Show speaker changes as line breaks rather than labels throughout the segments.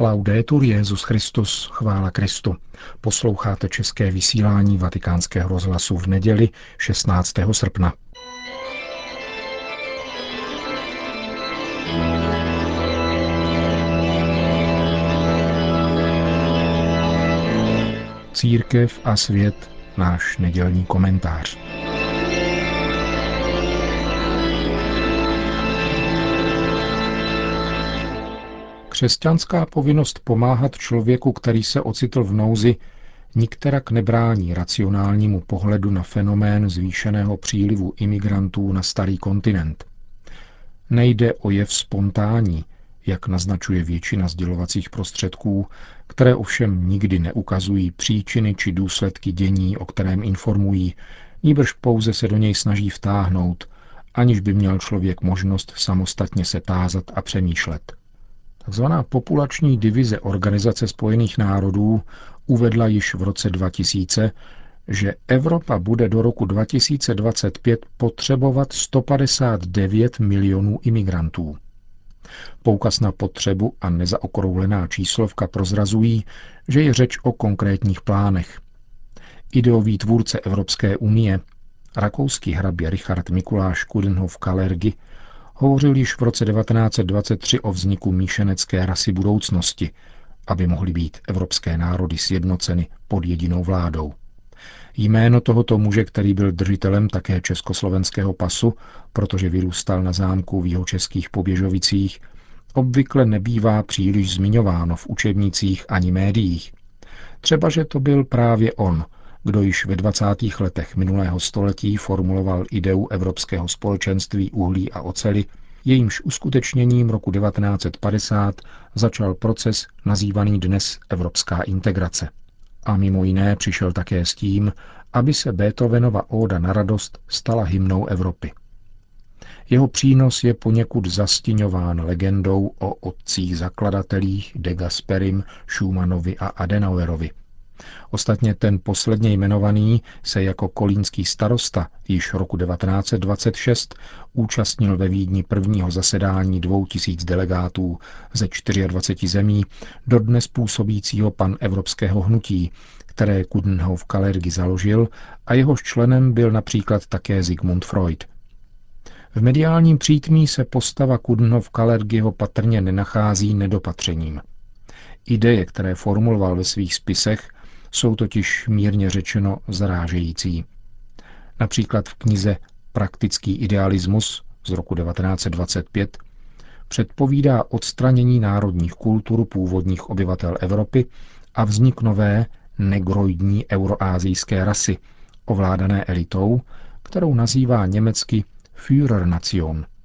Laudetur Jezus Christus, chvála Kristu. Posloucháte české vysílání Vatikánského rozhlasu v neděli 16. srpna. Církev a svět, náš nedělní komentář. Křesťanská povinnost pomáhat člověku, který se ocitl v nouzi, nikterak nebrání racionálnímu pohledu na fenomén zvýšeného přílivu imigrantů na starý kontinent. Nejde o jev spontánní, jak naznačuje většina sdělovacích prostředků, které ovšem nikdy neukazují příčiny či důsledky dění, o kterém informují, níbrž pouze se do něj snaží vtáhnout, aniž by měl člověk možnost samostatně se tázat a přemýšlet. Takzvaná populační divize Organizace spojených národů uvedla již v roce 2000, že Evropa bude do roku 2025 potřebovat 159 milionů imigrantů. Poukaz na potřebu a nezaokrouhlená číslovka prozrazují, že je řeč o konkrétních plánech. Ideový tvůrce Evropské unie, rakouský hrabě Richard Mikuláš Kudenhof Kalergi, hovořil již v roce 1923 o vzniku míšenecké rasy budoucnosti, aby mohly být evropské národy sjednoceny pod jedinou vládou. Jméno tohoto muže, který byl držitelem také československého pasu, protože vyrůstal na zámku v jeho českých poběžovicích, obvykle nebývá příliš zmiňováno v učebnicích ani médiích. Třeba, že to byl právě on, kdo již ve 20. letech minulého století formuloval ideu Evropského společenství uhlí a oceli, jejímž uskutečněním roku 1950 začal proces nazývaný dnes Evropská integrace. A mimo jiné přišel také s tím, aby se Beethovenova óda na radost stala hymnou Evropy. Jeho přínos je poněkud zastiňován legendou o otcích zakladatelích de Gasperim, Schumannovi a Adenauerovi – Ostatně ten posledně jmenovaný se jako kolínský starosta již roku 1926 účastnil ve Vídni prvního zasedání dvou tisíc delegátů ze 24 zemí, dodnes působícího pan evropského hnutí, které Kudenhof Kalergi založil a jehož členem byl například také Sigmund Freud. V mediálním přítmí se postava Kudenhof Kalergiho patrně nenachází nedopatřením. Ideje, které formuloval ve svých spisech, jsou totiž mírně řečeno zarážející. Například v knize Praktický idealismus z roku 1925 předpovídá odstranění národních kultur původních obyvatel Evropy a vznik nové negroidní euroázijské rasy, ovládané elitou, kterou nazývá německy Führernation –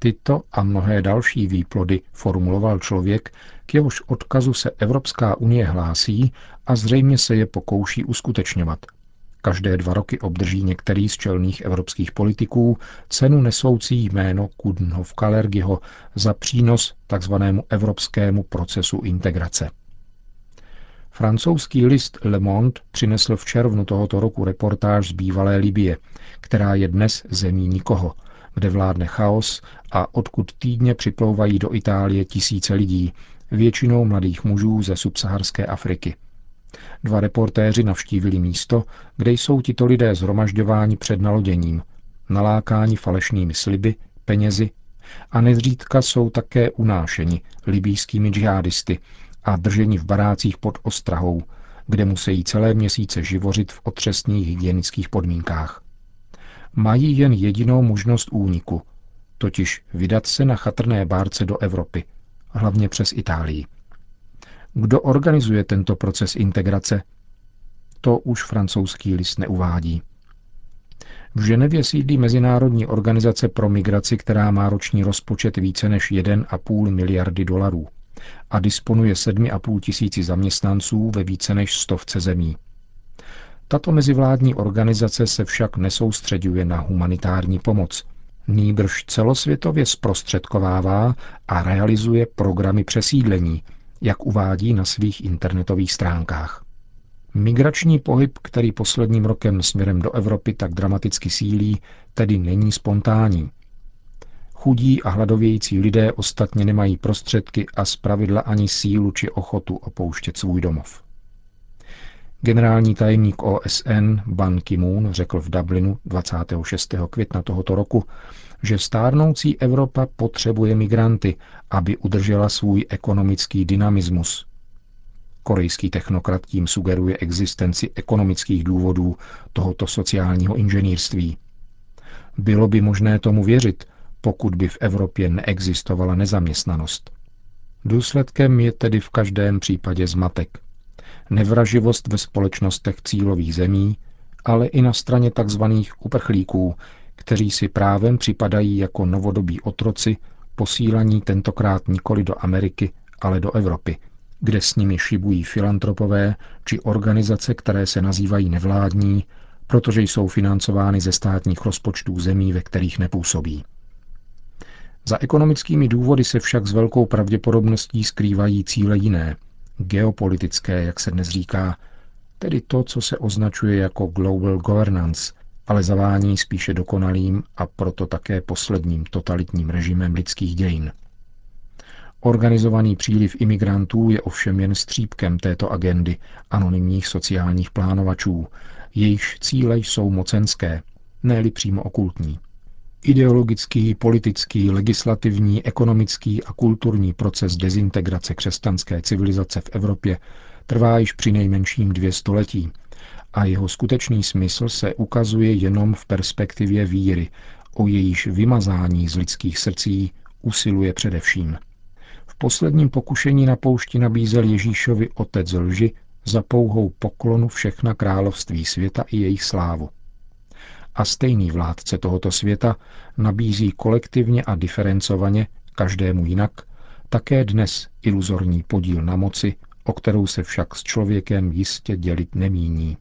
Tyto a mnohé další výplody formuloval člověk, k jehož odkazu se Evropská unie hlásí a zřejmě se je pokouší uskutečňovat. Každé dva roky obdrží některý z čelných evropských politiků cenu nesoucí jméno Kudenhof Kalergiho za přínos tzv. evropskému procesu integrace. Francouzský list Le Monde přinesl v červnu tohoto roku reportáž z bývalé Libie, která je dnes zemí nikoho – kde vládne chaos a odkud týdně připlouvají do Itálie tisíce lidí, většinou mladých mužů ze subsaharské Afriky. Dva reportéři navštívili místo, kde jsou tito lidé zhromažďováni před naloděním, nalákáni falešnými sliby, penězi a nezřídka jsou také unášeni libýskými džihadisty a drženi v barácích pod ostrahou, kde musí celé měsíce živořit v otřesných hygienických podmínkách mají jen jedinou možnost úniku, totiž vydat se na chatrné bárce do Evropy, hlavně přes Itálii. Kdo organizuje tento proces integrace? To už francouzský list neuvádí. V Ženevě sídlí Mezinárodní organizace pro migraci, která má roční rozpočet více než 1,5 miliardy dolarů a disponuje 7,5 tisíci zaměstnanců ve více než stovce zemí. Tato mezivládní organizace se však nesoustředuje na humanitární pomoc. Nýbrž celosvětově zprostředkovává a realizuje programy přesídlení, jak uvádí na svých internetových stránkách. Migrační pohyb, který posledním rokem směrem do Evropy tak dramaticky sílí, tedy není spontánní. Chudí a hladovějící lidé ostatně nemají prostředky a zpravidla ani sílu či ochotu opouštět svůj domov. Generální tajemník OSN Ban Ki-moon řekl v Dublinu 26. května tohoto roku, že stárnoucí Evropa potřebuje migranty, aby udržela svůj ekonomický dynamismus. Korejský technokrat tím sugeruje existenci ekonomických důvodů tohoto sociálního inženýrství. Bylo by možné tomu věřit, pokud by v Evropě neexistovala nezaměstnanost. Důsledkem je tedy v každém případě zmatek. Nevraživost ve společnostech cílových zemí, ale i na straně tzv. uprchlíků, kteří si právem připadají jako novodobí otroci, posílaní tentokrát nikoli do Ameriky, ale do Evropy, kde s nimi šibují filantropové či organizace, které se nazývají nevládní, protože jsou financovány ze státních rozpočtů zemí, ve kterých nepůsobí. Za ekonomickými důvody se však s velkou pravděpodobností skrývají cíle jiné, geopolitické, jak se dnes říká, tedy to, co se označuje jako global governance, ale zavání spíše dokonalým a proto také posledním totalitním režimem lidských dějin. Organizovaný příliv imigrantů je ovšem jen střípkem této agendy anonymních sociálních plánovačů, jejichž cíle jsou mocenské, ne přímo okultní. Ideologický, politický, legislativní, ekonomický a kulturní proces dezintegrace křesťanské civilizace v Evropě trvá již při nejmenším dvě století a jeho skutečný smysl se ukazuje jenom v perspektivě víry, o jejíž vymazání z lidských srdcí usiluje především. V posledním pokušení na poušti nabízel Ježíšovi otec lži za pouhou poklonu všechna království světa i jejich slávu. A stejný vládce tohoto světa nabízí kolektivně a diferencovaně, každému jinak, také dnes iluzorní podíl na moci, o kterou se však s člověkem jistě dělit nemíní.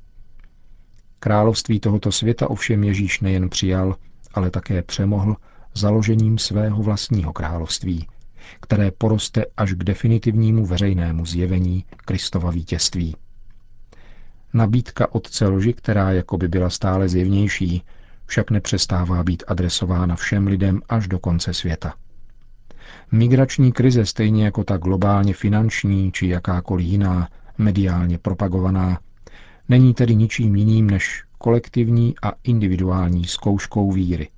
Království tohoto světa ovšem Ježíš nejen přijal, ale také přemohl založením svého vlastního království, které poroste až k definitivnímu veřejnému zjevení Kristova vítězství. Nabídka otce lži, která jako by byla stále zjevnější, však nepřestává být adresována všem lidem až do konce světa. Migrační krize, stejně jako ta globálně finanční či jakákoliv jiná, mediálně propagovaná, není tedy ničím jiným než kolektivní a individuální zkouškou víry.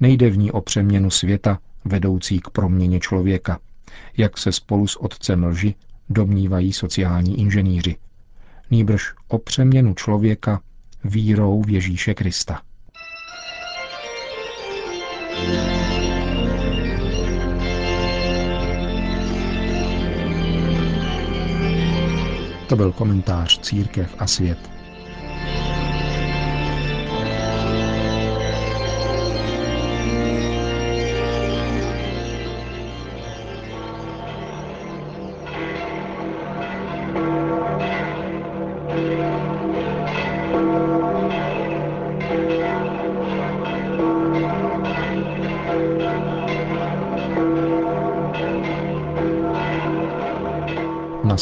Nejde v ní o přeměnu světa vedoucí k proměně člověka, jak se spolu s otcem lži domnívají sociální inženýři, nýbrž o přeměnu člověka vírou v Ježíše Krista. To byl komentář Církev a svět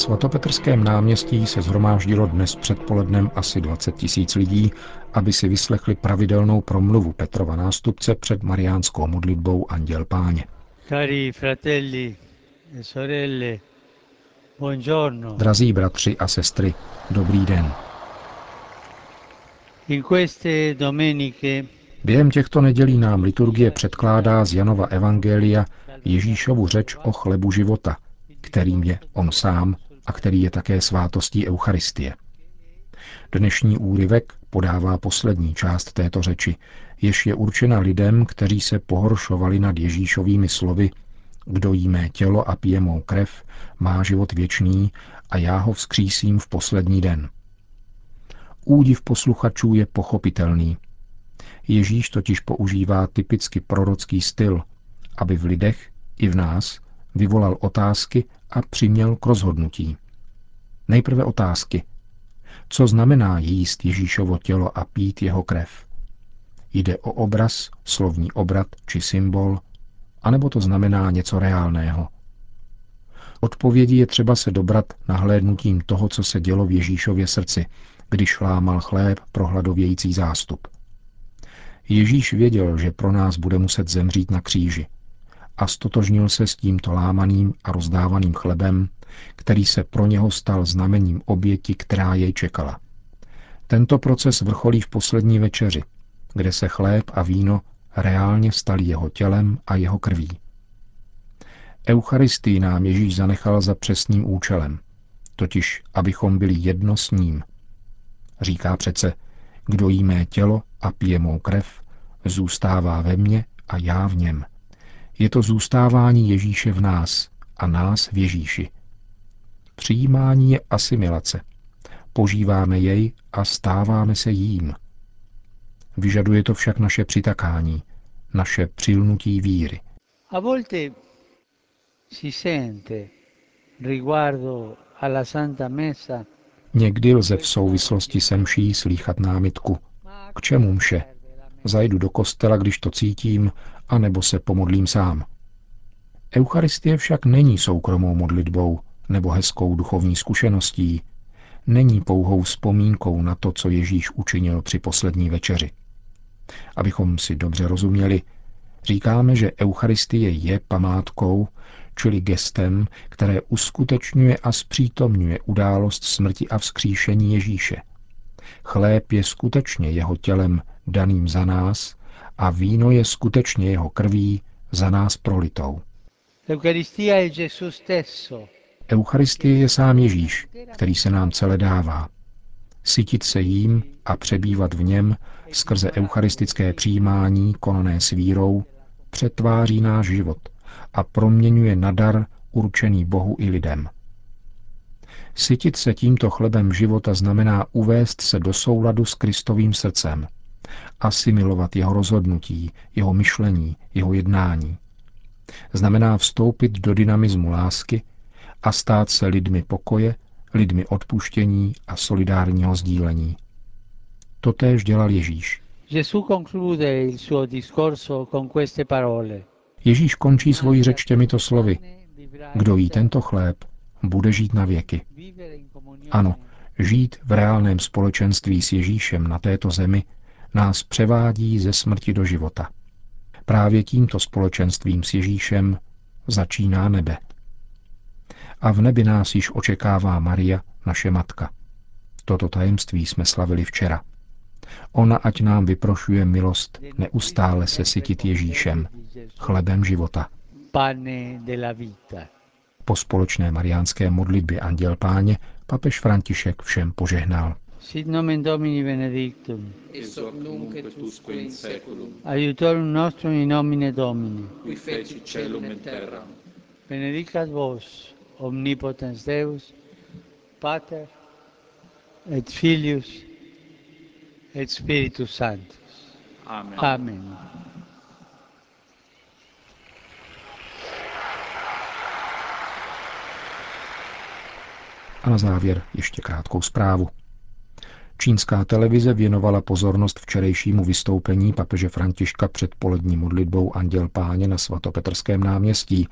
svatopetrském náměstí se zhromáždilo dnes předpolednem asi 20 tisíc lidí, aby si vyslechli pravidelnou promluvu Petrova nástupce před mariánskou modlitbou Anděl Páně. Cari fratelli e sorelle, buongiorno. Drazí bratři a sestry, dobrý den. In queste domeniche Během těchto nedělí nám liturgie předkládá z Janova Evangelia Ježíšovu řeč o chlebu života – kterým je on sám a který je také svátostí Eucharistie. Dnešní úryvek podává poslední část této řeči, jež je určena lidem, kteří se pohoršovali nad Ježíšovými slovy Kdo jí mé tělo a pije mou krev, má život věčný a já ho vzkřísím v poslední den. Údiv posluchačů je pochopitelný. Ježíš totiž používá typicky prorocký styl, aby v lidech i v nás vyvolal otázky a přiměl k rozhodnutí. Nejprve otázky. Co znamená jíst Ježíšovo tělo a pít jeho krev? Jde o obraz, slovní obrat či symbol, anebo to znamená něco reálného? Odpovědi je třeba se dobrat nahlédnutím toho, co se dělo v Ježíšově srdci, když lámal chléb pro hladovějící zástup. Ježíš věděl, že pro nás bude muset zemřít na kříži a stotožnil se s tímto lámaným a rozdávaným chlebem, který se pro něho stal znamením oběti, která jej čekala. Tento proces vrcholí v poslední večeři, kde se chléb a víno reálně stali jeho tělem a jeho krví. Eucharistii nám Ježíš zanechal za přesným účelem, totiž abychom byli jedno s ním. Říká přece, kdo jí mé tělo a pije mou krev, zůstává ve mně a já v něm. Je to zůstávání Ježíše v nás a nás v Ježíši. Přijímání je asimilace. Požíváme jej a stáváme se jím. Vyžaduje to však naše přitakání, naše přilnutí víry. A volte si sente riguardo alla Santa Messa Někdy lze v souvislosti se mší slýchat námitku. K čemu mše? Zajdu do kostela, když to cítím, anebo se pomodlím sám. Eucharistie však není soukromou modlitbou nebo hezkou duchovní zkušeností, není pouhou vzpomínkou na to, co Ježíš učinil při poslední večeři. Abychom si dobře rozuměli, říkáme, že Eucharistie je památkou, čili gestem, které uskutečňuje a zpřítomňuje událost smrti a vzkříšení Ježíše. Chléb je skutečně jeho tělem daným za nás a víno je skutečně jeho krví za nás prolitou. Eucharistie je sám Ježíš, který se nám celé dává. Sytit se jím a přebývat v něm skrze eucharistické přijímání konané s vírou přetváří náš život a proměňuje na dar určený Bohu i lidem. Sytit se tímto chlebem života znamená uvést se do souladu s Kristovým srdcem, asimilovat jeho rozhodnutí, jeho myšlení, jeho jednání. Znamená vstoupit do dynamismu lásky a stát se lidmi pokoje, lidmi odpuštění a solidárního sdílení. Totéž dělal Ježíš. Ježíš končí svoji řeč těmito slovy. Kdo jí tento chléb, bude žít na věky. Ano, žít v reálném společenství s Ježíšem na této zemi nás převádí ze smrti do života. Právě tímto společenstvím s Ježíšem začíná nebe. A v nebi nás již očekává Maria, naše matka. Toto tajemství jsme slavili včera. Ona ať nám vyprošuje milost neustále se sytit Ježíšem, chlebem života. Po společné mariánské modlitbě Anděl Páně papež František všem požehnal. Sit nomen Domini benedictum. Ex hoc nunc et usque in seculum. Aiutorium nostrum in nomine Domini. Qui feci celum et terra. Benedicat vos, omnipotens Deus, Pater et Filius et Spiritus Sanctus. Amen. Amen. A na závěr ještě krátkou zprávu. Čínská televize věnovala pozornost včerejšímu vystoupení papeže Františka před polední modlitbou Anděl Páně na svatopetrském náměstí,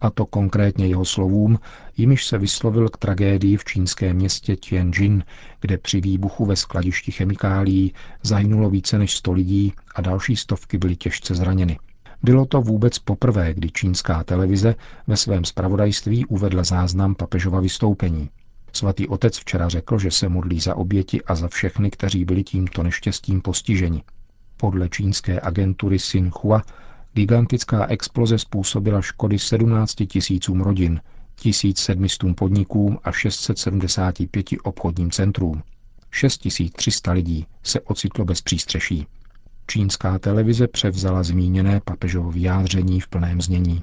a to konkrétně jeho slovům, jimiž se vyslovil k tragédii v čínském městě Tianjin, kde při výbuchu ve skladišti chemikálií zahynulo více než 100 lidí a další stovky byly těžce zraněny. Bylo to vůbec poprvé, kdy čínská televize ve svém spravodajství uvedla záznam papežova vystoupení. Svatý otec včera řekl, že se modlí za oběti a za všechny, kteří byli tímto neštěstím postiženi. Podle čínské agentury Xinhua gigantická exploze způsobila škody 17 tisícům rodin, 1700 podnikům a 675 obchodním centrům. 6300 lidí se ocitlo bez přístřeší. Čínská televize převzala zmíněné papežovo vyjádření v plném znění.